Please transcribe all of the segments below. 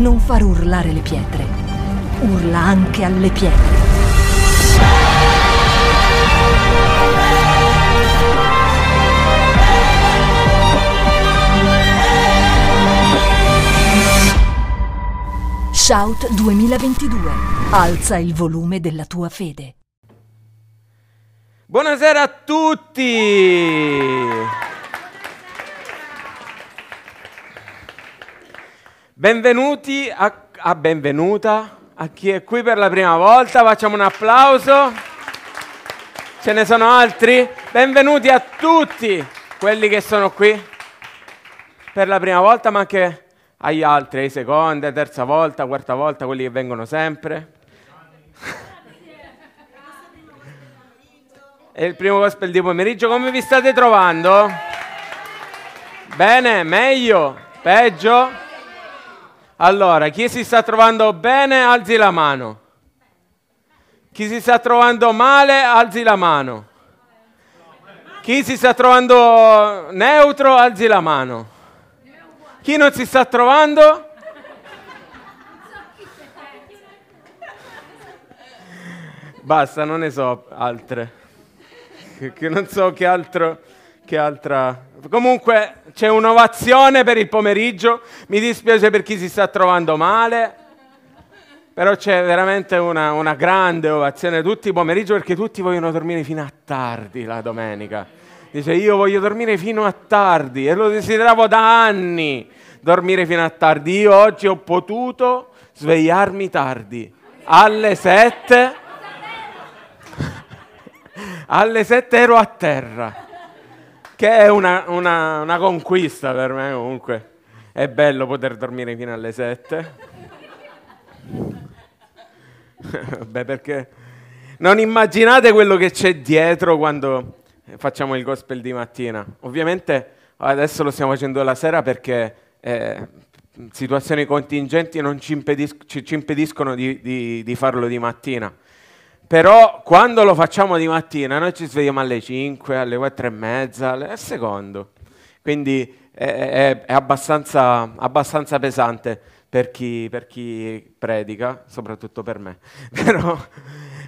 non far urlare le pietre. Urla anche alle pietre. Shout 2022. Alza il volume della tua fede. Buonasera a tutti! Benvenuti a, a benvenuta a chi è qui per la prima volta, facciamo un applauso. Ce ne sono altri? Benvenuti a tutti quelli che sono qui per la prima volta, ma anche agli altri, ai seconda, terza volta, quarta volta, quelli che vengono sempre. È il primo gospel di pomeriggio, come vi state trovando? Bene, meglio, peggio? Allora, chi si sta trovando bene, alzi la mano. Chi si sta trovando male, alzi la mano. Chi si sta trovando neutro, alzi la mano. Chi non si sta trovando? Basta, non ne so altre. Che, non so che altro che altra. Comunque c'è un'ovazione per il pomeriggio. Mi dispiace per chi si sta trovando male. Però c'è veramente una, una grande ovazione tutti i pomeriggio perché tutti vogliono dormire fino a tardi la domenica. Dice io voglio dormire fino a tardi e lo desideravo da anni, dormire fino a tardi. Io oggi ho potuto svegliarmi tardi, alle sette, alle sette ero a terra, che è una, una, una conquista per me comunque. È bello poter dormire fino alle sette. Beh, perché non immaginate quello che c'è dietro quando facciamo il gospel di mattina. Ovviamente adesso lo stiamo facendo la sera perché eh, situazioni contingenti non ci, impedis- ci, ci impediscono di, di, di, farlo di mattina. Però quando lo facciamo di mattina noi ci svegliamo alle 5, alle 4 e mezza, al secondo. Quindi è, è, è abbastanza, abbastanza pesante per chi, per chi predica, soprattutto per me. Però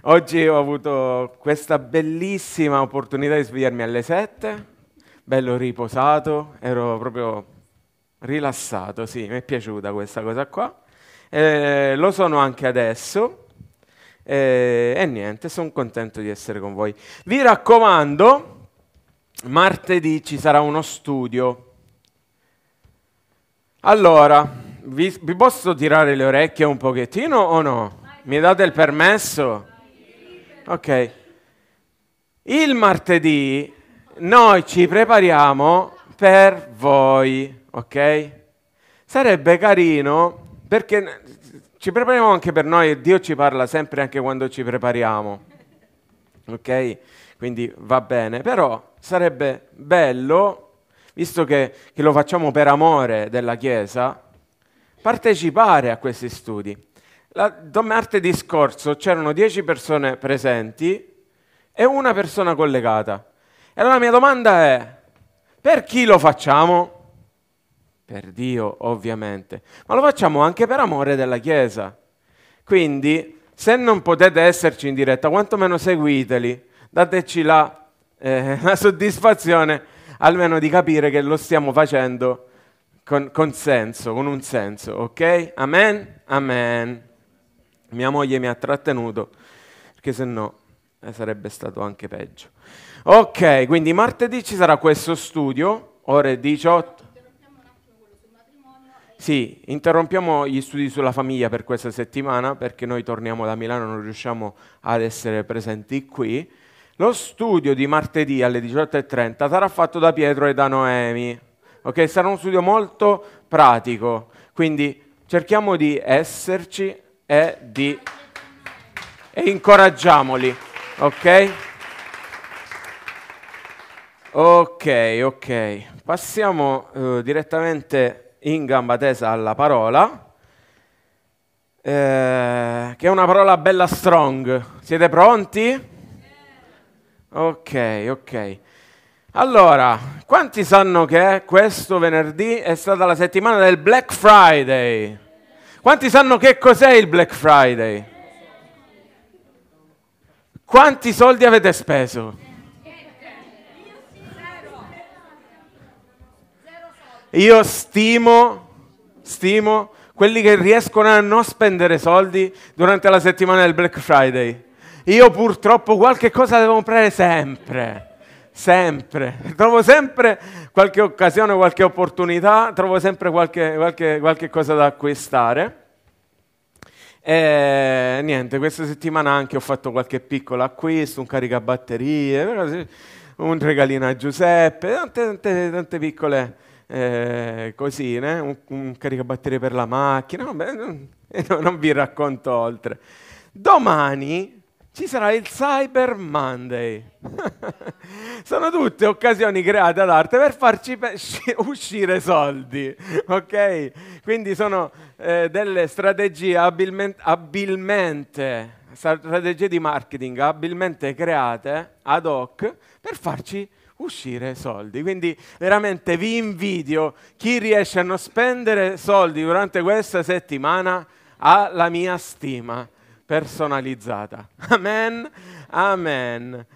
oggi ho avuto questa bellissima opportunità di svegliarmi alle 7, bello riposato, ero proprio rilassato, sì, mi è piaciuta questa cosa qua. Eh, lo sono anche adesso eh, e niente, sono contento di essere con voi. Vi raccomando, martedì ci sarà uno studio. Allora, vi, vi, posso tirare le orecchie un pochettino o no? Mi date il permesso? Ok. Il martedì noi ci prepariamo per voi, ok? Sarebbe carino perché ci prepariamo anche per noi Dio ci parla sempre anche quando ci prepariamo, ok? Quindi va bene, però sarebbe bello, visto che, che lo facciamo per amore della Chiesa, partecipare a questi studi. La, martedì scorso c'erano 10 persone presenti e una persona collegata. E allora la mia domanda è, per chi lo facciamo? Per Dio, ovviamente, ma lo facciamo anche per amore della Chiesa. Quindi, se non potete esserci in diretta, quantomeno seguiteli, dateci la, eh, la soddisfazione almeno di capire che lo stiamo facendo con, con senso, con un senso, ok? Amen? Amen. Mia moglie mi ha trattenuto perché se no eh, sarebbe stato anche peggio. Ok, quindi martedì ci sarà questo studio, ore 18. Sì, interrompiamo gli studi sulla famiglia per questa settimana perché noi torniamo da Milano, non riusciamo ad essere presenti qui. Lo studio di martedì alle 18.30 sarà fatto da Pietro e da Noemi. Ok, sarà uno studio molto pratico, quindi cerchiamo di esserci e di e incoraggiamoli, ok? Ok, ok. Passiamo uh, direttamente in gamba tesa alla parola, eh, che è una parola bella strong. Siete pronti? Ok, ok. Allora, quanti sanno che questo venerdì è stata la settimana del Black Friday? Quanti sanno che cos'è il Black Friday? Quanti soldi avete speso? Io stimo, stimo quelli che riescono a non spendere soldi durante la settimana del Black Friday. Io purtroppo qualche cosa devo comprare sempre sempre, trovo sempre qualche occasione, qualche opportunità, trovo sempre qualche, qualche, qualche cosa da acquistare. E niente, questa settimana anche ho fatto qualche piccolo acquisto, un caricabatterie, un regalino a Giuseppe, tante, tante, tante piccole eh, cosine, un, un caricabatterie per la macchina, vabbè, non, non vi racconto oltre. Domani ci sarà il Cyber Monday. Sono tutte occasioni create ad arte per farci pe- uscire soldi, ok? Quindi sono eh, delle strategie abilmente, abilmente, strategie di marketing abilmente create ad hoc per farci uscire soldi. Quindi veramente vi invidio chi riesce a non spendere soldi durante questa settimana ha la mia stima personalizzata. Amen, amen.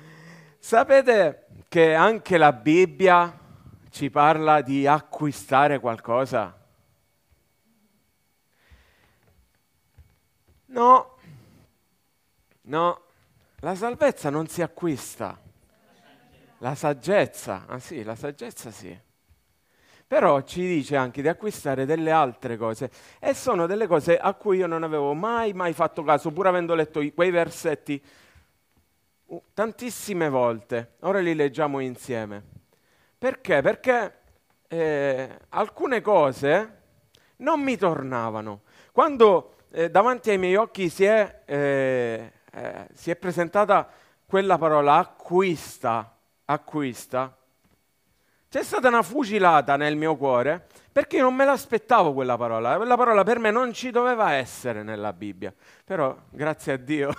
Sapete che anche la Bibbia ci parla di acquistare qualcosa? No, no, la salvezza non si acquista. La saggezza, ah sì, la saggezza sì però ci dice anche di acquistare delle altre cose e sono delle cose a cui io non avevo mai, mai fatto caso, pur avendo letto quei versetti tantissime volte. Ora li leggiamo insieme. Perché? Perché eh, alcune cose non mi tornavano. Quando eh, davanti ai miei occhi si è, eh, eh si è presentata quella parola acquista, acquista, c'è stata una fucilata nel mio cuore perché non me l'aspettavo quella parola. Quella parola per me non ci doveva essere nella Bibbia. Però, grazie a Dio,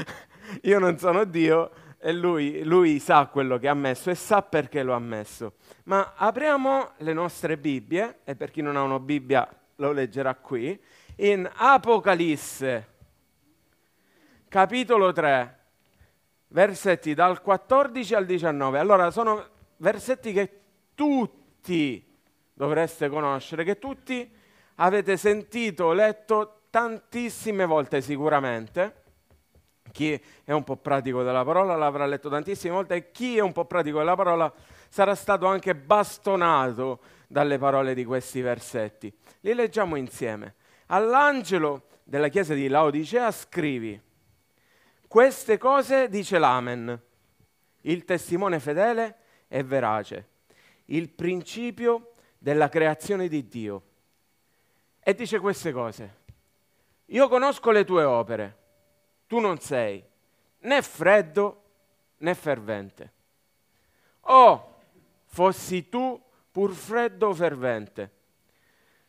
io non sono Dio e lui, lui sa quello che ha messo e sa perché lo ha messo. Ma apriamo le nostre Bibbie, e per chi non ha una Bibbia lo leggerà qui, in Apocalisse, capitolo 3, versetti dal 14 al 19. Allora, sono versetti che tutti dovreste conoscere, che tutti avete sentito, letto tantissime volte sicuramente. Chi è un po' pratico della parola l'avrà letto tantissime volte e chi è un po' pratico della parola sarà stato anche bastonato dalle parole di questi versetti. Li leggiamo insieme. All'angelo della chiesa di Laodicea scrivi, queste cose dice l'Amen, il testimone fedele e verace, il principio della creazione di Dio. E dice queste cose. Io conosco le tue opere, tu non sei né freddo né fervente. Oh, fossi tu pur freddo o fervente.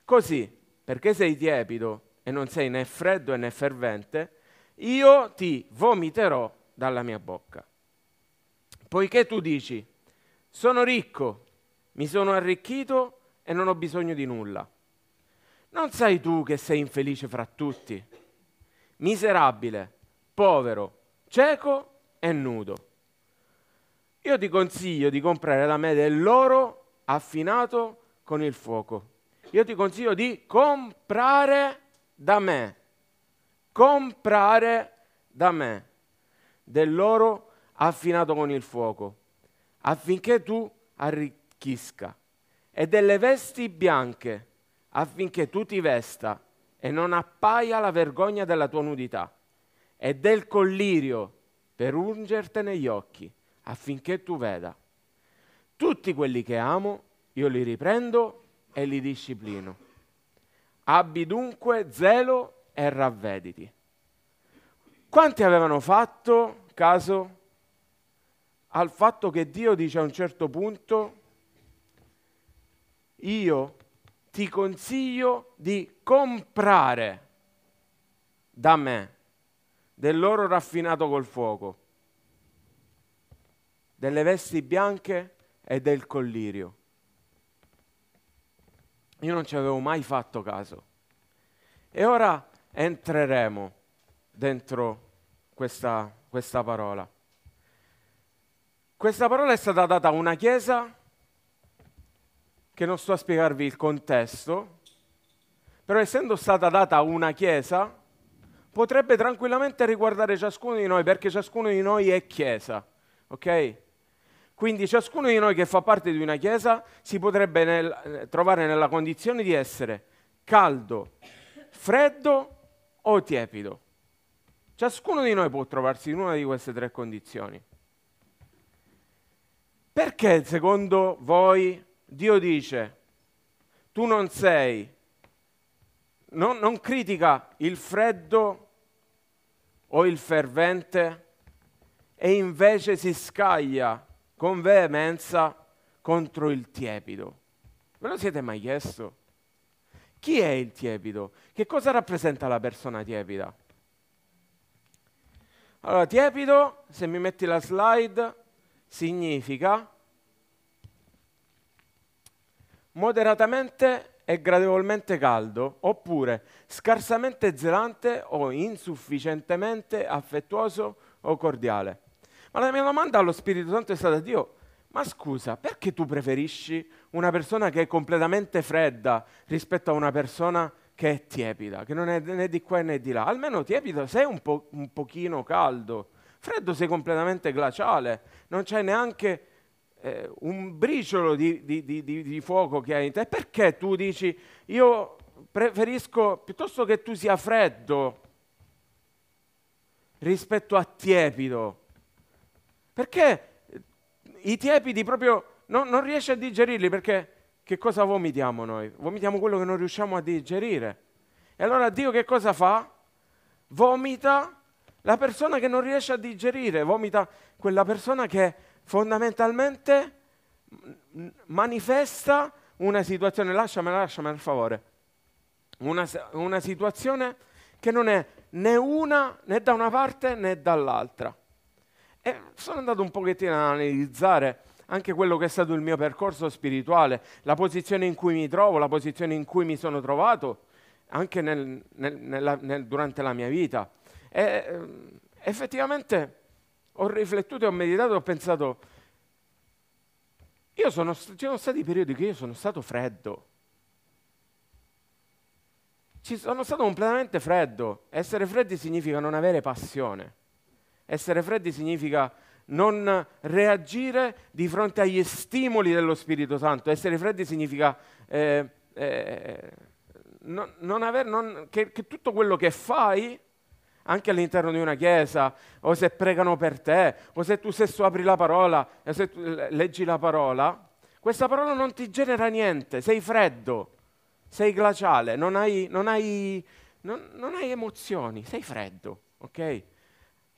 Così, perché sei tiepido e non sei né freddo né fervente, io ti vomiterò dalla mia bocca. Poiché tu dici, sono ricco, mi sono arricchito e non ho bisogno di nulla. Non sai tu che sei infelice fra tutti, miserabile, povero, cieco e nudo. Io ti consiglio di comprare da me dell'oro affinato con il fuoco. Io ti consiglio di comprare da me, comprare da me dell'oro affinato con il fuoco, affinché tu arricchisca e delle vesti bianche, affinché tu ti vesta e non appaia la vergogna della tua nudità, e del collirio per ungertene gli occhi, affinché tu veda. Tutti quelli che amo, io li riprendo e li disciplino. Abbi dunque zelo e ravvediti. Quanti avevano fatto caso al fatto che Dio dice a un certo punto io ti consiglio di comprare da me dell'oro raffinato col fuoco, delle vesti bianche e del collirio. Io non ci avevo mai fatto caso. E ora entreremo dentro questa, questa parola. Questa parola è stata data a una chiesa che non sto a spiegarvi il contesto, però essendo stata data a una chiesa, potrebbe tranquillamente riguardare ciascuno di noi, perché ciascuno di noi è chiesa, ok? Quindi ciascuno di noi che fa parte di una chiesa si potrebbe nel, trovare nella condizione di essere caldo, freddo o tiepido. Ciascuno di noi può trovarsi in una di queste tre condizioni. Perché secondo voi Dio dice, tu non sei, non, non critica il freddo o il fervente e invece si scaglia con veemenza contro il tiepido. Ve lo siete mai chiesto? Chi è il tiepido? Che cosa rappresenta la persona tiepida? Allora, tiepido, se mi metti la slide, significa moderatamente e gradevolmente caldo, oppure scarsamente zelante o insufficientemente affettuoso o cordiale. Ma la mia domanda allo Spirito Santo è stata, Dio, ma scusa, perché tu preferisci una persona che è completamente fredda rispetto a una persona che è tiepida, che non è né di qua né di là? Almeno tiepido sei un, po- un pochino caldo, freddo sei completamente glaciale, non c'è neanche eh, un briciolo di, di, di, di fuoco che hai in te. Perché tu dici, io preferisco piuttosto che tu sia freddo rispetto a tiepido? Perché i tiepidi proprio non, non riesci a digerirli perché che cosa vomitiamo noi? Vomitiamo quello che non riusciamo a digerire. E allora Dio che cosa fa? Vomita la persona che non riesce a digerire, vomita quella persona che fondamentalmente manifesta una situazione, lasciamela, lasciamela per favore, una, una situazione che non è né una né da una parte né dall'altra. E sono andato un pochettino ad analizzare anche quello che è stato il mio percorso spirituale, la posizione in cui mi trovo, la posizione in cui mi sono trovato, anche nel, nel, nella, nel, durante la mia vita. E eh, effettivamente ho riflettuto e ho meditato e ho pensato, io sono, ci sono stati periodi che io sono stato freddo. Ci sono stato completamente freddo. Essere freddi significa non avere passione. Essere freddi significa non reagire di fronte agli stimoli dello Spirito Santo. Essere freddi significa eh, eh, non, non aver, non, che, che tutto quello che fai anche all'interno di una chiesa, o se pregano per te, o se tu stesso apri la parola, o se tu leggi la parola, questa parola non ti genera niente, sei freddo, sei glaciale, non hai, non hai, non, non hai emozioni, sei freddo, ok?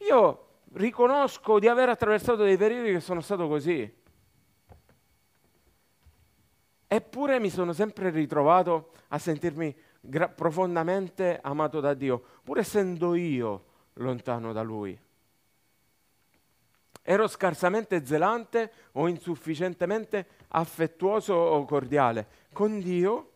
Io riconosco di aver attraversato dei periodi che sono stato così. Eppure mi sono sempre ritrovato a sentirmi gra- profondamente amato da Dio, pur essendo io lontano da Lui. Ero scarsamente zelante o insufficientemente affettuoso o cordiale. Con Dio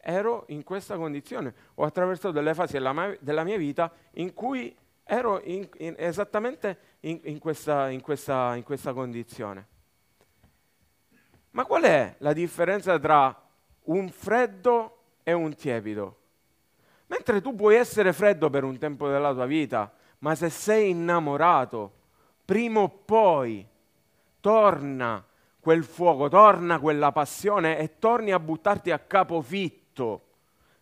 ero in questa condizione. Ho attraversato delle fasi della mia, della mia vita in cui ero in, in, esattamente in questa, questa, in questa condizione. Ma qual è la differenza tra un freddo e un tiepido. Mentre tu puoi essere freddo per un tempo della tua vita, ma se sei innamorato, prima o poi torna quel fuoco, torna quella passione e torni a buttarti a capofitto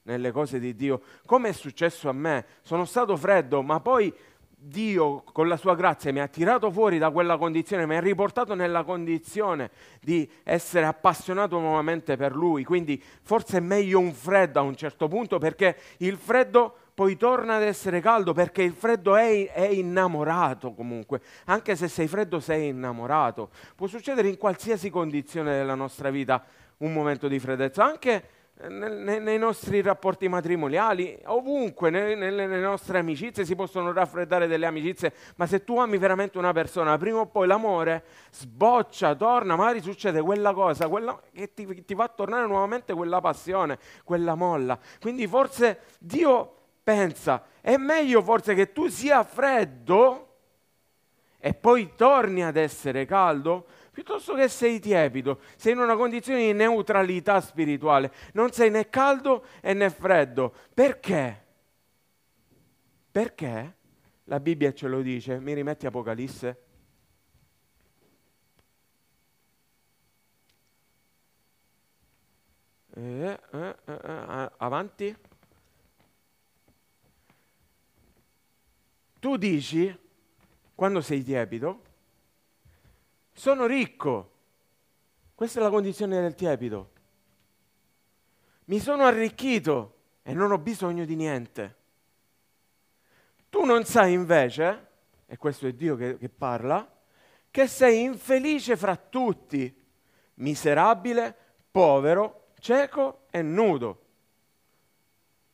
nelle cose di Dio. Come è successo a me? Sono stato freddo, ma poi Dio con la sua grazia mi ha tirato fuori da quella condizione, mi ha riportato nella condizione di essere appassionato nuovamente per Lui. Quindi forse è meglio un freddo a un certo punto perché il freddo poi torna ad essere caldo perché il freddo è, è innamorato comunque. Anche se sei freddo sei innamorato. Può succedere in qualsiasi condizione della nostra vita un momento di freddezza, anche nei, nei nostri rapporti matrimoniali, ovunque, nelle, nelle, nostre amicizie si possono raffreddare delle amicizie, ma se tu ami veramente una persona, prima o poi l'amore sboccia, torna, magari succede quella cosa quella, che ti, ti fa tornare nuovamente quella passione, quella molla. Quindi forse Dio pensa, è meglio forse che tu sia freddo e poi torni ad essere caldo, piuttosto che sei tiepido, sei in una condizione di neutralità spirituale, non sei né caldo né freddo. Perché? Perché? La Bibbia ce lo dice, mi rimetti Apocalisse? Eh, eh, eh, eh avanti. Tu dici, quando sei tiepido, sono ricco. Questa è la condizione del tiepido. Mi sono arricchito e non ho bisogno di niente. Tu non sai invece, e questo è Dio che, che parla, che sei infelice fra tutti, miserabile, povero, cieco e nudo.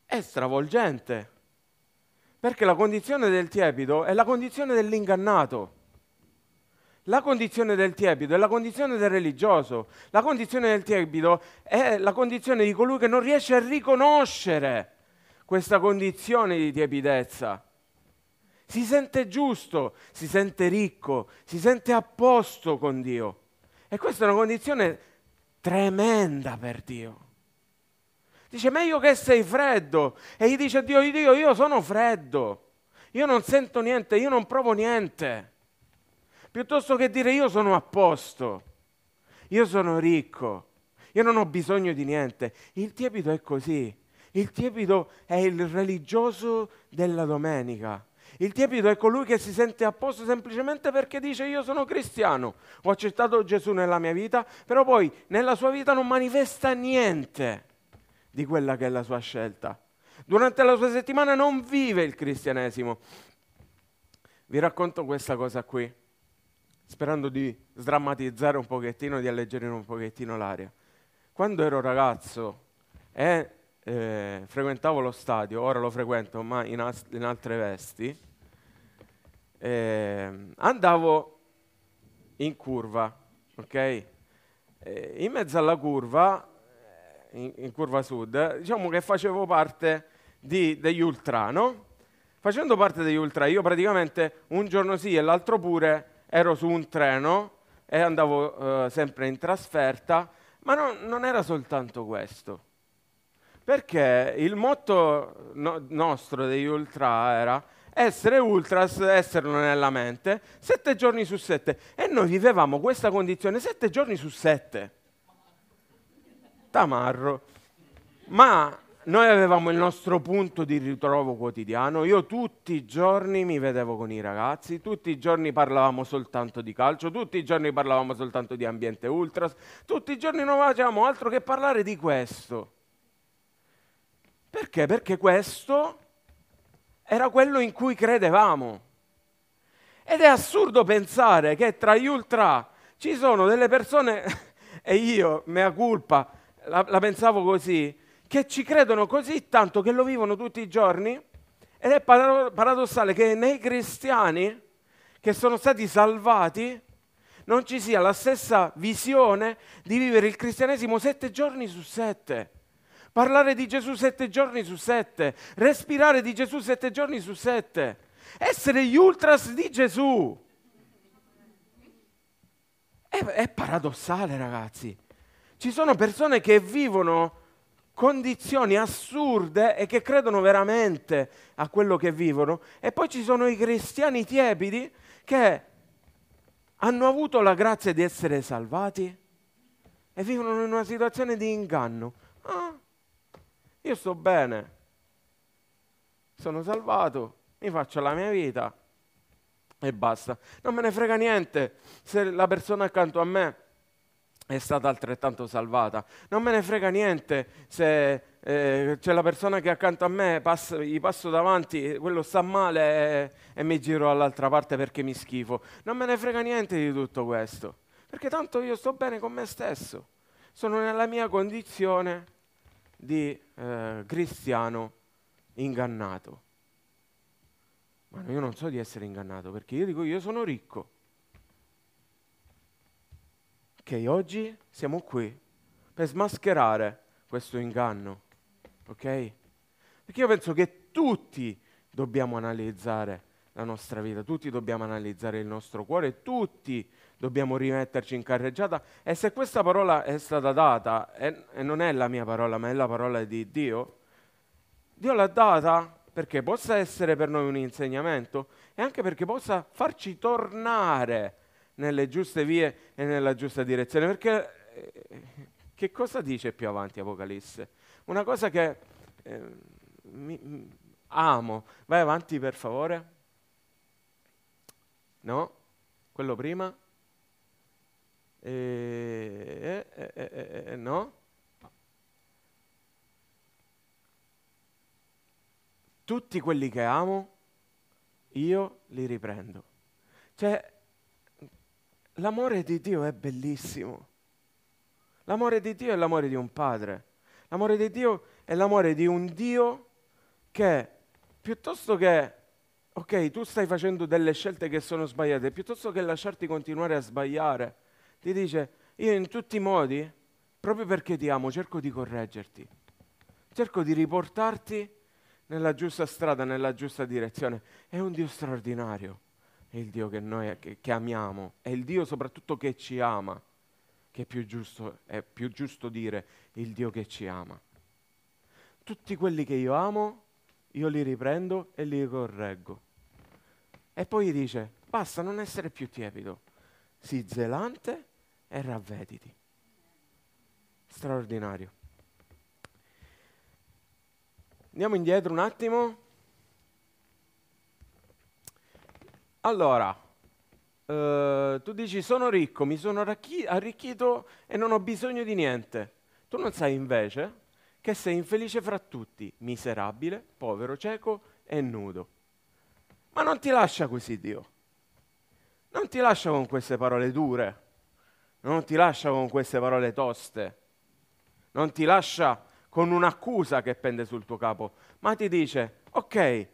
È stravolgente. Perché la condizione del tiepido è la condizione dell'ingannato. La condizione del tiepido è la condizione del religioso. La condizione del tiepido è la condizione di colui che non riesce a riconoscere questa condizione di tiepidezza. Si sente giusto, si sente ricco, si sente a posto con Dio. E questa è una condizione tremenda per Dio. Dice, meglio che sei freddo. E gli dice Dio, Dio, io sono freddo. Io non sento niente, io non provo niente. Piuttosto che dire io sono a posto. Io sono ricco. Io non ho bisogno di niente. Il tiepido è così. Il tiepido è il religioso della domenica. Il tiepido è colui che si sente a posto semplicemente perché dice io sono cristiano, ho accettato Gesù nella mia vita, però poi nella sua vita non manifesta niente di quella che è la sua scelta. Durante la sua settimana non vive il cristianesimo. Vi racconto questa cosa qui, sperando di sdrammatizzare un pochettino, di alleggerire un pochettino l'aria. Quando ero ragazzo e eh, frequentavo lo stadio, ora lo frequento ma in, as- in altre vesti, eh, andavo in curva, ok? Eh, in mezzo alla curva in, in curva sud, diciamo che facevo parte di, degli ultra, no? Facendo parte degli ultra, io praticamente un giorno sì e l'altro pure ero su un treno e andavo eh, sempre in trasferta, ma no, non era soltanto questo. Perché il motto no, nostro degli ultra era essere ultras, esserlo nella mente, sette giorni su sette. E noi vivevamo questa condizione sette giorni su sette tamarro. Ma noi avevamo il nostro punto di ritrovo quotidiano. Io tutti i giorni mi vedevo con i ragazzi, tutti i giorni parlavamo soltanto di calcio, tutti i giorni parlavamo soltanto di ambiente ultras, tutti i giorni non facevamo altro che parlare di questo. Perché? Perché questo era quello in cui credevamo. Ed è assurdo pensare che tra gli ultra ci sono delle persone, e io, mea culpa, la, la pensavo così, che ci credono così tanto che lo vivono tutti i giorni ed è paradossale che nei cristiani che sono stati salvati non ci sia la stessa visione di vivere il cristianesimo sette giorni su sette. Parlare di Gesù sette giorni su sette, respirare di Gesù sette giorni su sette, essere gli ultras di Gesù. È, è paradossale, ragazzi. Ci sono persone che vivono condizioni assurde e che credono veramente a quello che vivono e poi ci sono i cristiani tiepidi che hanno avuto la grazia di essere salvati e vivono in una situazione di inganno. Ah, io sto bene, sono salvato, mi faccio la mia vita e basta. Non me ne frega niente se la persona accanto a me è stata altrettanto salvata. Non me ne frega niente se eh, c'è la persona che accanto a me, passo, gli passo davanti, quello sta male e, e mi giro dall'altra parte perché mi schifo. Non me ne frega niente di tutto questo, perché tanto io sto bene con me stesso. Sono nella mia condizione di eh, cristiano ingannato. Ma io non so di essere ingannato perché io dico io sono ricco. Ok, oggi siamo qui per smascherare questo inganno, ok? Perché io penso che tutti dobbiamo analizzare la nostra vita, tutti dobbiamo analizzare il nostro cuore, tutti dobbiamo rimetterci in carreggiata e se questa parola è stata data, e, non è la mia parola, ma è la parola di Dio, Dio l'ha data perché possa essere per noi un insegnamento e anche perché possa farci tornare nelle giuste vie e nella giusta direzione. Perché eh, che cosa dice più avanti Apocalisse? Una cosa che eh, mi, amo. Vai avanti per favore. No? Quello prima? Eh, eh, no? Tutti quelli che amo, io li riprendo. Cioè, l'amore di Dio è bellissimo. L'amore di Dio è l'amore di un padre. L'amore di Dio è l'amore di un Dio che piuttosto che, ok, tu stai facendo delle scelte che sono sbagliate, piuttosto che lasciarti continuare a sbagliare, ti dice, io in tutti i modi, proprio perché ti amo, cerco di correggerti, cerco di riportarti nella giusta strada, nella giusta direzione. È un Dio straordinario, è il Dio che noi che, che amiamo, è il Dio soprattutto che ci ama, che è più giusto, è più giusto dire il Dio che ci ama. Tutti quelli che io amo, io li riprendo e li correggo. E poi dice, basta non essere più tiepido, sii zelante e ravvediti. Straordinario. Andiamo indietro un attimo. Allora, eh, tu dici sono ricco, mi sono arricchi- arricchito e non ho bisogno di niente. Tu non sai invece che sei infelice fra tutti, miserabile, povero, cieco e nudo. Ma non ti lascia così Dio. Non ti lascia con queste parole dure, non ti lascia con queste parole toste, non ti lascia con un'accusa che pende sul tuo capo, ma ti dice, ok,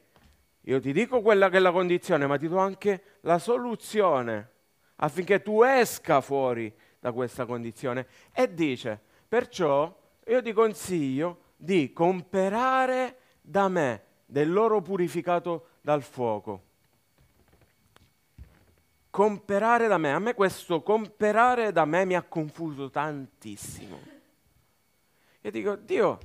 io ti dico quella che è la condizione, ma ti do anche la soluzione affinché tu esca fuori da questa condizione. E dice, perciò io ti consiglio di comperare da me dell'oro purificato dal fuoco. Comperare da me, a me questo comperare da me mi ha confuso tantissimo. Io dico, Dio,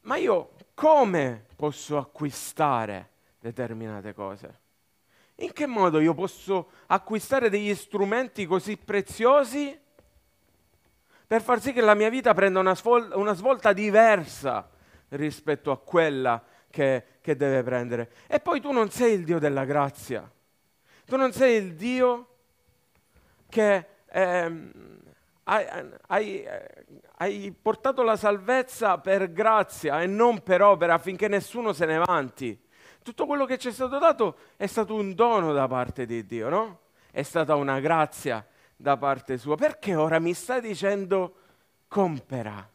ma io come posso acquistare determinate cose? In che modo io posso acquistare degli strumenti così preziosi per far sì che la mia vita prenda una, svol- una svolta diversa rispetto a quella che, che deve prendere. E poi tu non sei il Dio della grazia, tu non sei il Dio che ehm, hai, hai, hai, portato la salvezza per grazia e non per opera affinché nessuno se ne vanti. Tutto quello che ci è stato dato è stato un dono da parte di Dio, no? È stata una grazia da parte sua. Perché ora mi stai dicendo compera?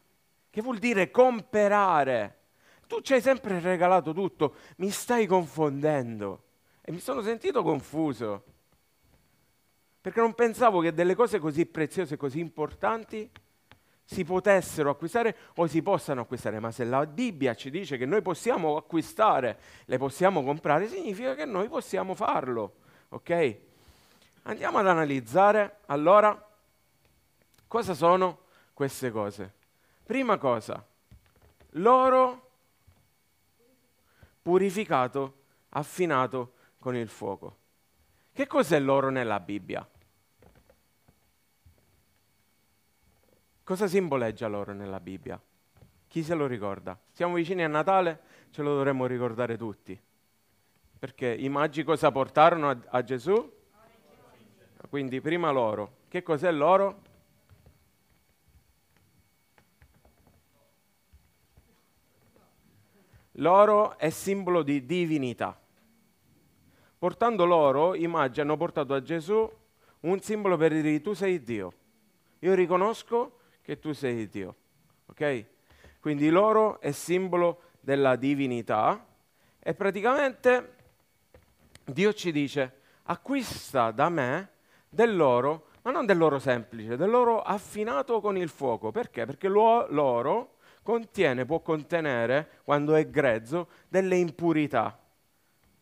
Che vuol dire comperare? Tu ci hai sempre regalato tutto, mi stai confondendo. E mi sono sentito confuso. Perché non pensavo che delle cose così preziose, così importanti, si potessero acquistare o si possano acquistare. Ma se la Bibbia ci dice che noi possiamo acquistare, le possiamo comprare, significa che noi possiamo farlo. Ok? Andiamo ad analizzare allora cosa sono queste cose. Prima cosa, l'oro purificato, affinato con il fuoco. Che cos'è l'oro nella Bibbia? Cosa simboleggia l'oro nella Bibbia? Chi se lo ricorda? Siamo vicini a Natale, ce lo dovremmo ricordare tutti. Perché i magi cosa portarono a, a Gesù? Quindi prima l'oro. Che cos'è l'oro? L'oro è simbolo di divinità. Portando l'oro, i magi hanno portato a Gesù un simbolo per dire tu sei Dio. Io riconosco che tu sei Dio. Ok? Quindi l'oro è simbolo della divinità e praticamente Dio ci dice acquista da me dell'oro, ma non dell'oro semplice, dell'oro affinato con il fuoco. Perché? Perché l'oro contiene, può contenere, quando è grezzo, delle impurità,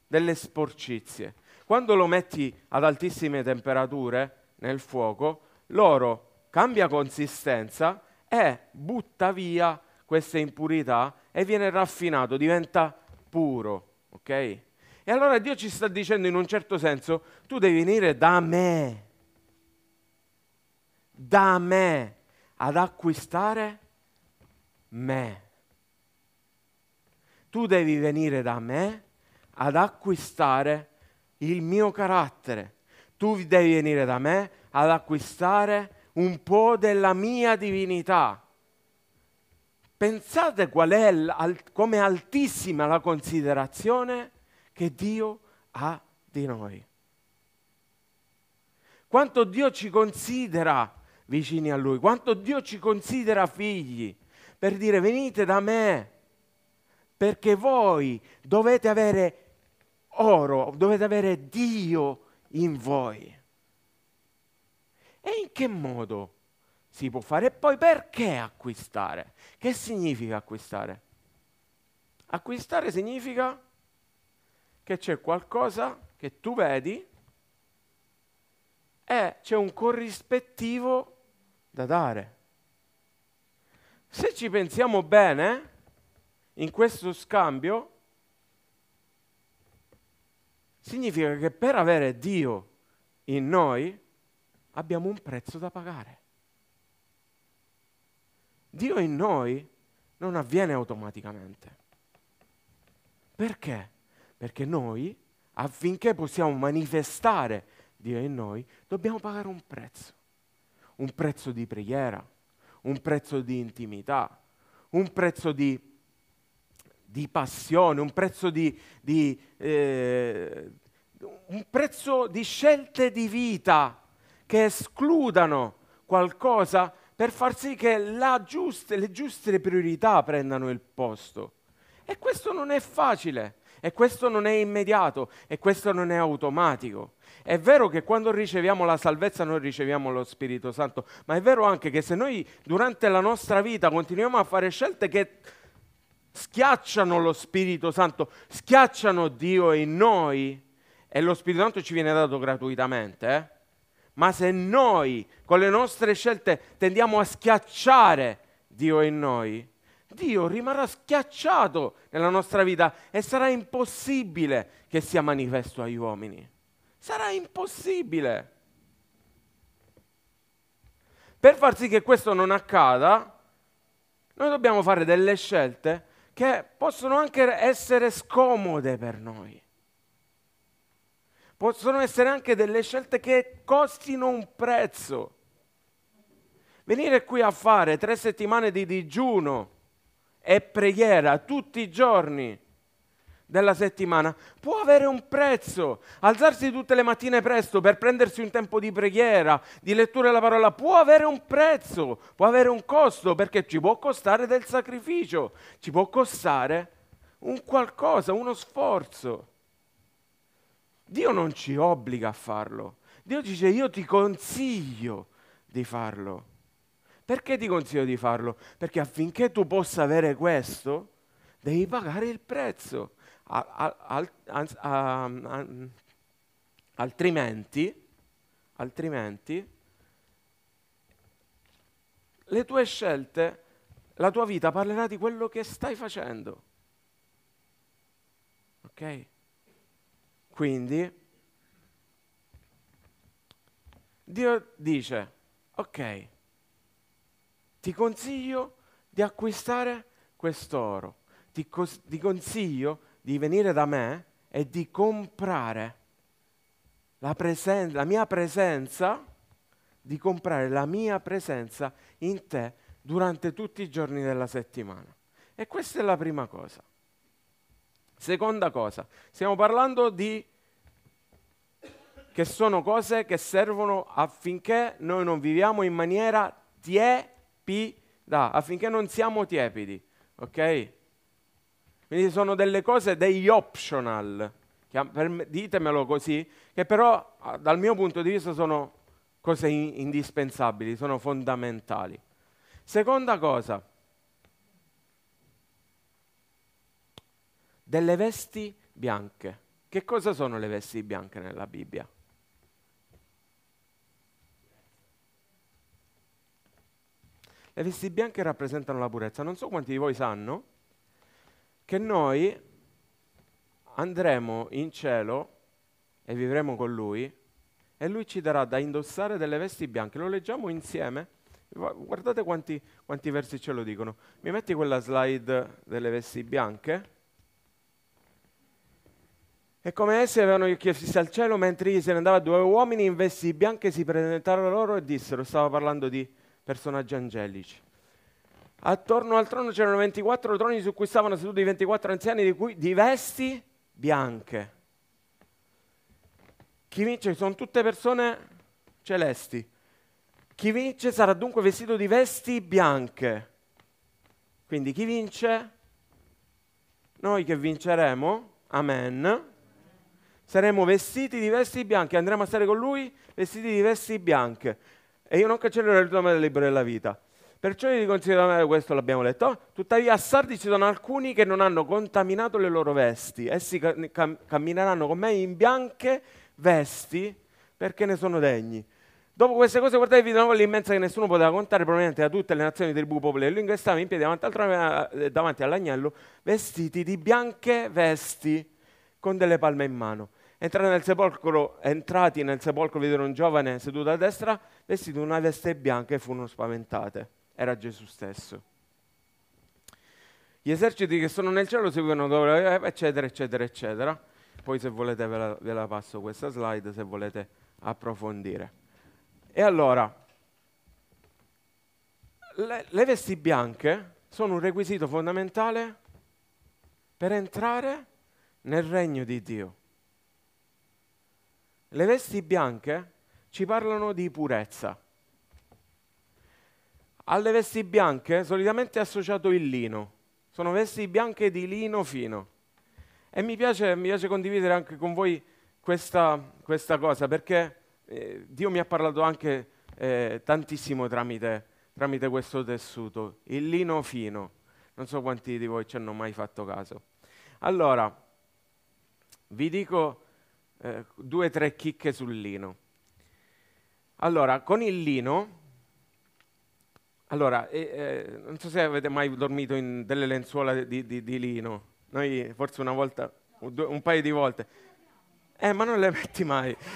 delle sporcizie. Quando lo metti ad altissime temperature nel fuoco, l'oro cambia consistenza e butta via queste impurità e viene raffinato, diventa puro, ok? E allora Dio ci sta dicendo in un certo senso, tu devi venire da me, da me, ad acquistare me. Tu devi venire da me ad acquistare il mio carattere. Tu devi venire da me ad acquistare un po' della mia divinità. Pensate qual è come altissima la considerazione che Dio ha di noi. Quanto Dio ci considera vicini a Lui, quanto Dio ci considera figli, per dire venite da me, perché voi dovete avere oro, dovete avere Dio in voi. E in che modo si può fare? E poi perché acquistare? Che significa acquistare? Acquistare significa che c'è qualcosa che tu vedi e c'è un corrispettivo da dare. Se ci pensiamo bene, in questo scambio, significa che per avere Dio in noi abbiamo un prezzo da pagare. Dio in noi non avviene automaticamente. Perché? Perché noi, affinché possiamo manifestare Dio in noi, dobbiamo pagare un prezzo. Un prezzo di preghiera, un prezzo di intimità, un prezzo di, di passione, un prezzo di, di eh, un prezzo di scelte di vita che escludano qualcosa per far sì che giuste, le giuste priorità prendano il posto. E questo non è facile, e questo non è immediato, e questo non è automatico. È vero che quando riceviamo la salvezza noi riceviamo lo Spirito Santo, ma è vero anche che se noi durante la nostra vita continuiamo a fare scelte che schiacciano lo Spirito Santo, schiacciano Dio in noi, e lo Spirito Santo ci viene dato gratuitamente, eh? ma se noi con le nostre scelte tendiamo a schiacciare Dio in noi, Dio rimarrà schiacciato nella nostra vita e sarà impossibile che sia manifesto agli uomini. Sarà impossibile. Per far sì che questo non accada, noi dobbiamo fare delle scelte che possono anche essere scomode per noi. Possono essere anche delle scelte che costino un prezzo. Venire qui a fare tre settimane di digiuno e preghiera tutti i giorni della settimana può avere un prezzo. Alzarsi tutte le mattine presto per prendersi un tempo di preghiera, di lettura della parola, può avere un prezzo, può avere un costo perché ci può costare del sacrificio, ci può costare un qualcosa, uno sforzo. Dio non ci obbliga a farlo. Dio dice io ti consiglio di farlo. Perché ti consiglio di farlo? Perché affinché tu possa avere questo, devi pagare il prezzo al, al, al, altrimenti, altrimenti le tue scelte, la tua vita parlerà di quello che stai facendo. Ok? Quindi Dio dice, ok, ti consiglio di acquistare quest'oro, ti, cos- ti consiglio di venire da me e di comprare la, presen- la mia presenza, di comprare la mia presenza in te durante tutti i giorni della settimana. E questa è la prima cosa. Seconda cosa, stiamo parlando di che sono cose che servono affinché noi non viviamo in maniera tiepida, affinché non siamo tiepidi, ok? Quindi sono delle cose, degli optional, ditemelo così, che però ah, dal mio punto di vista sono cose indispensabili, sono fondamentali. Seconda cosa, delle vesti bianche. Che cosa sono le vesti bianche nella Bibbia? Le vesti bianche rappresentano la purezza. Non so quanti di voi sanno che noi andremo in cielo e vivremo con Lui e Lui ci darà da indossare delle vesti bianche. Lo leggiamo insieme? Guardate quanti, quanti versi ce lo dicono. Mi metti quella slide delle vesti bianche? E come essi avevano gli occhi fissi al cielo, mentre egli se ne andava, due uomini in vesti bianche si presentarono loro e dissero, stava parlando di personaggi angelici. Attorno al trono c'erano 24 troni su cui stavano seduti 24 anziani di, cui, di vesti bianche. Chi vince sono tutte persone celesti. Chi vince sarà dunque vestito di vesti bianche. Quindi chi vince? Noi che vinceremo, amen, saremo vestiti di vesti bianche, andremo a stare con lui vestiti di vesti bianche. E io non cancellerò il nome del libro della vita. Perciò vi consiglio, questo l'abbiamo letto, tuttavia a Sardi ci sono alcuni che non hanno contaminato le loro vesti. Essi cam- cammineranno con me in bianche vesti perché ne sono degni. Dopo queste cose guardatevi di nuovo l'immensa che nessuno poteva contare proveniente da tutte le nazioni, tribù, popoli e lingue, stavano in piedi davanti, al eh, davanti all'agnello, vestiti di bianche vesti con delle palme in mano. Nel sepolcro, entrati nel sepolcro videro un giovane seduto a destra, vestito di una veste bianca e furono spaventate. Era Gesù stesso. Gli eserciti che sono nel cielo seguivano dove, eccetera, eccetera, eccetera. Poi se volete ve la, ve la passo questa slide, se volete approfondire. E allora, le, le vesti bianche sono un requisito fondamentale per entrare nel regno di Dio. Le vesti bianche ci parlano di purezza. Alle vesti bianche solitamente è associato il lino. Sono vesti bianche di lino fino. E mi piace, mi piace condividere anche con voi questa, questa cosa perché eh, Dio mi ha parlato anche eh, tantissimo tramite, tramite questo tessuto, il lino fino. Non so quanti di voi ci hanno mai fatto caso. Allora, vi dico eh, due o tre chicche sul lino. Allora, con il lino, allora, eh, non so se avete mai dormito in delle lenzuola di, di, di lino, noi forse una volta, un paio di volte. Eh, ma non le metti mai.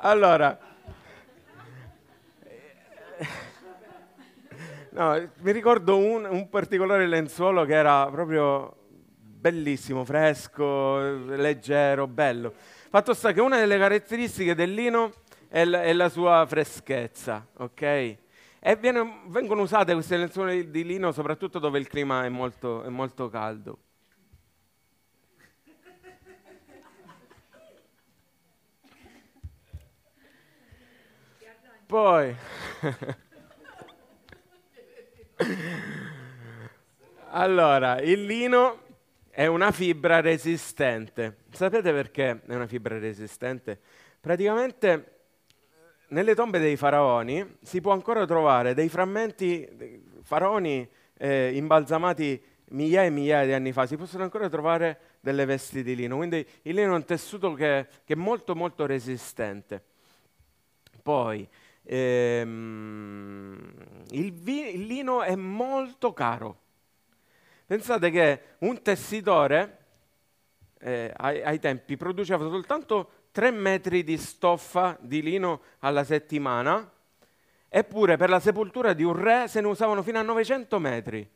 allora, No, mi ricordo un, un, particolare lenzuolo che era proprio bellissimo, fresco, leggero, bello. Fatto sta che una delle caratteristiche del lino è, l- è la sua freschezza, ok? E viene, vengono usate queste lenzuola di lino soprattutto dove il clima è molto, è molto caldo. Poi... allora, il lino è una fibra resistente. Sapete perché è una fibra resistente? Praticamente nelle tombe dei faraoni si può ancora trovare dei frammenti, faraoni eh, imbalsamati migliaia e migliaia di anni fa, si possono ancora trovare delle vesti di lino, quindi il lino è un tessuto che, che è molto molto resistente. Poi ehm, il, vi- il lino è molto caro. Pensate che un tessitore eh, ai, ai, tempi produceva soltanto 3 metri di stoffa di lino alla settimana, eppure per la sepoltura di un re se ne usavano fino a 900 metri.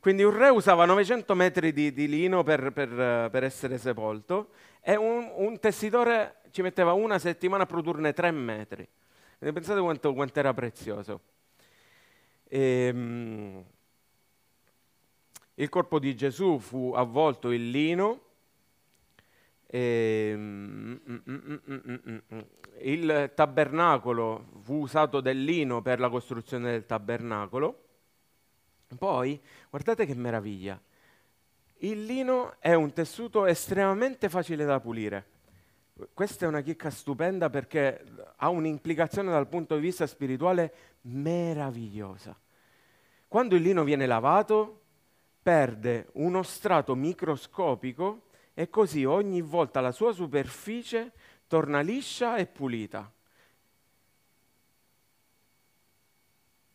Quindi un re usava 900 metri di, di lino per, per, per, essere sepolto e un, un tessitore ci metteva una settimana a produrne tre metri. Pensate quanto, quanto, era prezioso. E, um, il corpo di Gesù fu avvolto in lino. E, um, mm, mm, il tabernacolo fu usato del lino per la costruzione del tabernacolo. Poi, guardate che meraviglia. Il lino è un tessuto estremamente facile da pulire questa è una chicca stupenda perché ha un'implicazione dal punto di vista spirituale meravigliosa. Quando il lino viene lavato, perde uno strato microscopico e così ogni volta la sua superficie torna liscia e pulita.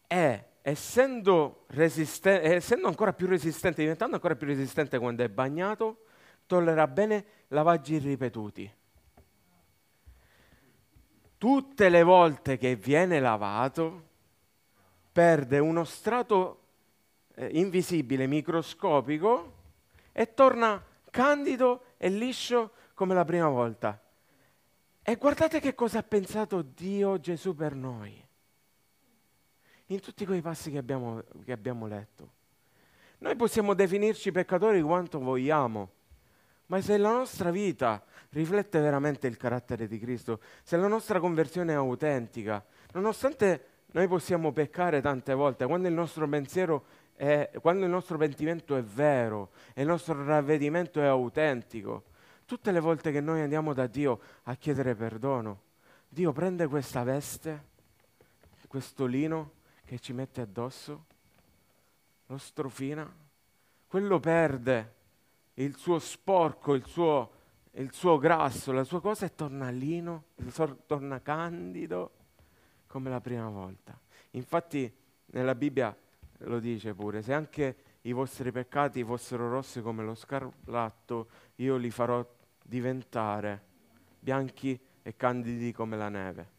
E essendo, resisten- essendo ancora più resistente, diventando ancora più resistente quando è bagnato, tollera bene lavaggi ripetuti. Tutte le volte che viene lavato, perde uno strato eh, invisibile, microscopico, e torna candido e liscio come la prima volta. E guardate che cosa ha pensato Dio Gesù per noi in tutti quei passi che abbiamo, che abbiamo letto. Noi possiamo definirci peccatori quanto vogliamo, ma se la nostra vita riflette veramente il carattere di Cristo, se la nostra conversione è autentica, nonostante noi possiamo peccare tante volte, quando il nostro pensiero è, quando il nostro pentimento è vero e il nostro ravvedimento è autentico, tutte le volte che noi andiamo da Dio a chiedere perdono, Dio prende questa veste, questo lino che ci mette addosso, lo strofina, quello perde il suo sporco, il suo, il suo grasso, la sua cosa e torna lino, torna candido come la prima volta. Infatti nella Bibbia lo dice pure, se anche i vostri peccati fossero rossi come lo scarlatto, io li farò diventare bianchi e candidi come la neve.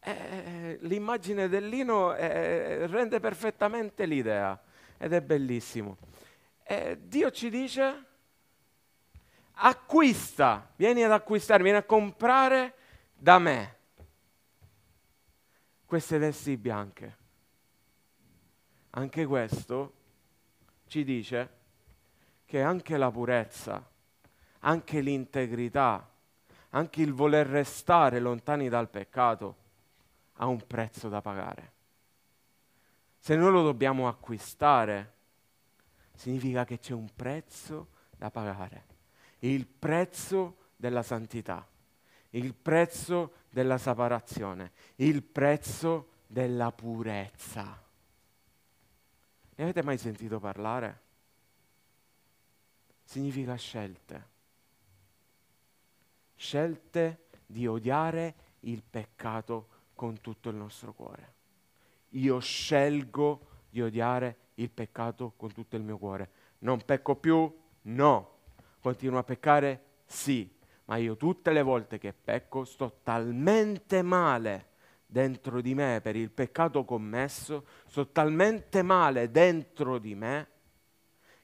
Eh, l'immagine del lino eh, rende perfettamente l'idea ed è bellissimo. Eh, Dio ci dice, acquista, vieni ad acquistare, vieni a comprare da me queste vesti bianche. Anche questo ci dice che anche la purezza, anche l'integrità, anche il voler restare lontani dal peccato ha un prezzo da pagare. Se noi lo dobbiamo acquistare, significa che c'è un prezzo da pagare. Il prezzo della santità, il prezzo della separazione, il prezzo della purezza. Ne avete mai sentito parlare? Significa scelte. Scelte di odiare il peccato con tutto il nostro cuore. Io scelgo di odiare il peccato con tutto il mio cuore. Non pecco più? No. Continuo a peccare? Sì. Ma io tutte le volte che pecco sto talmente male dentro di me per il peccato commesso, sto talmente male dentro di me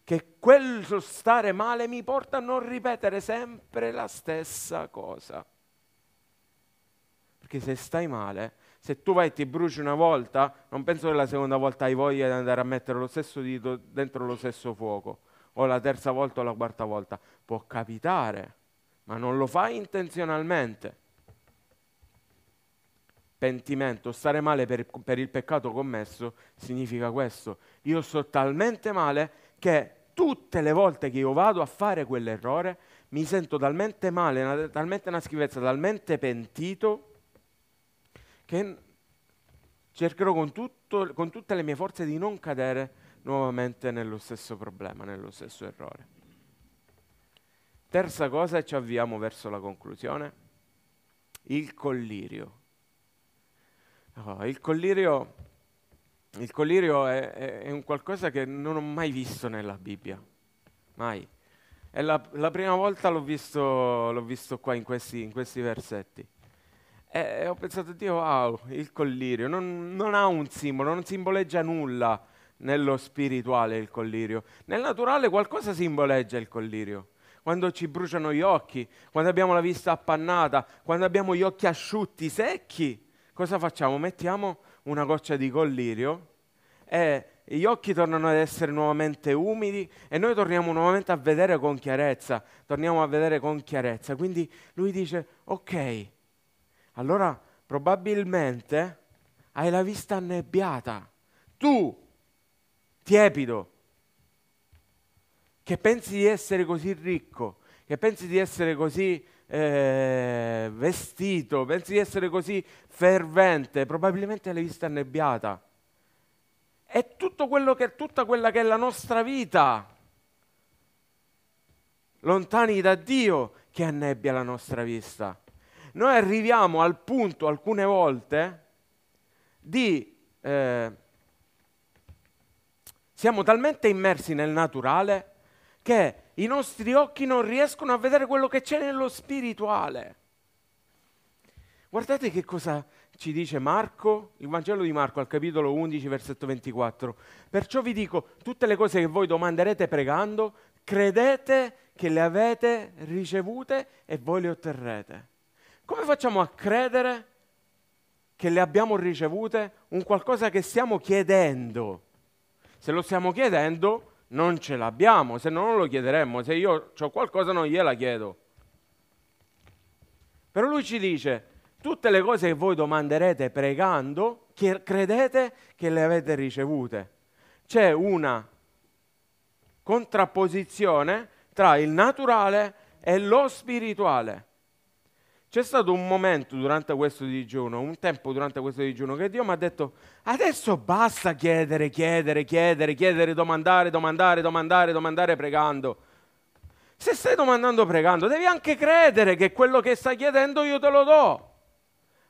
che quello stare male mi porta a non ripetere sempre la stessa cosa. Perché se stai male, se tu vai e ti bruci una volta, non penso che la seconda volta hai voglia di andare a mettere lo stesso dito dentro lo stesso fuoco, o la terza volta o la quarta volta. Può capitare, ma non lo fai intenzionalmente. Pentimento, stare male per, per il peccato commesso, significa questo. Io sto talmente male che tutte le volte che io vado a fare quell'errore mi sento talmente male, una, talmente una schifezza, talmente pentito che cercherò con, tutto, con tutte le mie forze di non cadere nuovamente nello stesso problema, nello stesso errore. Terza cosa, e ci avviamo verso la conclusione, il collirio. Oh, il collirio, il collirio è, è, è, un qualcosa che non ho mai visto nella Bibbia, mai. E la, la prima volta l'ho visto, l'ho visto qua in questi, in questi versetti. E ho pensato, Dio, wow, il collirio non, non ha un simbolo, non simboleggia nulla nello spirituale il collirio. Nel naturale qualcosa simboleggia il collirio. Quando ci bruciano gli occhi, quando abbiamo la vista appannata, quando abbiamo gli occhi asciutti, secchi, cosa facciamo? Mettiamo una goccia di collirio e gli occhi tornano ad essere nuovamente umidi e noi torniamo nuovamente a vedere con chiarezza, torniamo a vedere con chiarezza. Quindi lui dice, ok, allora probabilmente hai la vista annebbiata. Tu, tiepido, che pensi di essere così ricco, che pensi di essere così eh, vestito, pensi di essere così fervente, probabilmente l'hai vista annebbiata. È tutto quello che, tutta quella che è la nostra vita, lontani da Dio, che annebbia la nostra vista. Noi arriviamo al punto alcune volte di... Eh, siamo talmente immersi nel naturale che i nostri occhi non riescono a vedere quello che c'è nello spirituale. Guardate che cosa ci dice Marco, il Vangelo di Marco al capitolo 11, versetto 24. Perciò vi dico, tutte le cose che voi domanderete pregando, credete che le avete ricevute e voi le otterrete. Come facciamo a credere che le abbiamo ricevute un qualcosa che stiamo chiedendo? Se lo stiamo chiedendo, non ce l'abbiamo, se no non lo chiederemmo. Se io ho qualcosa non gliela chiedo. Però lui ci dice, tutte le cose che voi domanderete pregando, credete che le avete ricevute. C'è una contrapposizione tra il naturale e lo spirituale. C'è stato un momento durante questo digiuno, un tempo durante questo digiuno che Dio mi ha detto adesso basta chiedere, chiedere, chiedere, chiedere, domandare, domandare, domandare, domandare pregando. Se stai domandando pregando, devi anche credere che quello che stai chiedendo io te lo do.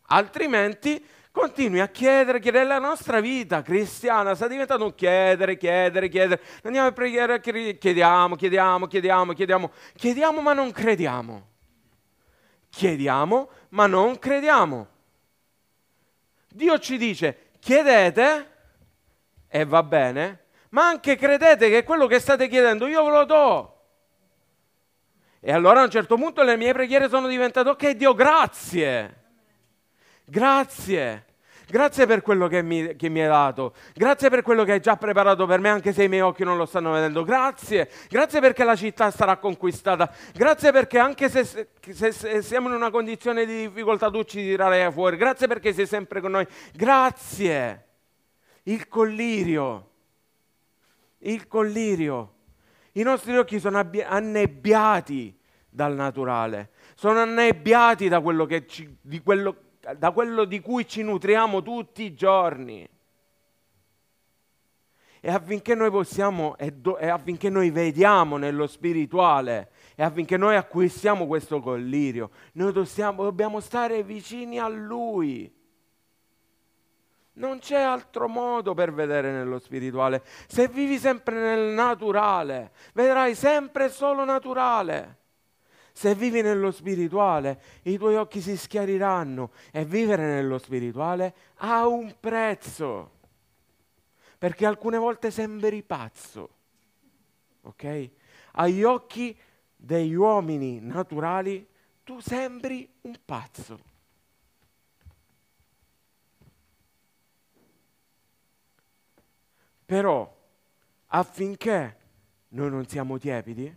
Altrimenti continui a chiedere, chiedere la nostra vita cristiana, sta diventando chiedere, chiedere, chiedere. Andiamo a pregare, chiediamo, chiediamo, chiediamo, chiediamo, chiediamo ma non crediamo chiediamo ma non crediamo. Dio ci dice chiedete e va bene, ma anche credete che quello che state chiedendo io ve lo do. E allora a un certo punto le mie preghiere sono diventate ok Dio grazie, grazie. Grazie per quello che mi, che mi, hai dato. Grazie per quello che hai già preparato per me, anche se i miei occhi non lo stanno vedendo. Grazie. Grazie perché la città sarà conquistata. Grazie perché anche se, se, se siamo in una condizione di difficoltà tu ci tirerai fuori. Grazie perché sei sempre con noi. Grazie. Il collirio. Il collirio. I nostri occhi sono annebbiati dal naturale. Sono annebbiati da quello che ci, quello da quello di cui ci nutriamo tutti i giorni. E affinché noi possiamo, e, do, e affinché noi vediamo nello spirituale, e affinché noi acquistiamo questo collirio, noi dobbiamo, dobbiamo stare vicini a Lui. Non c'è altro modo per vedere nello spirituale. Se vivi sempre nel naturale, vedrai sempre solo naturale. Se vivi nello spirituale, i tuoi occhi si schiariranno e vivere nello spirituale ha un prezzo. Perché alcune volte sembri pazzo. Ok? Agli occhi degli uomini naturali tu sembri un pazzo. Però affinché noi non siamo tiepidi,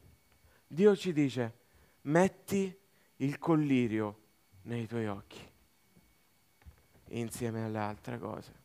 Dio ci dice metti il collirio nei tuoi occhi insieme alle altre cose.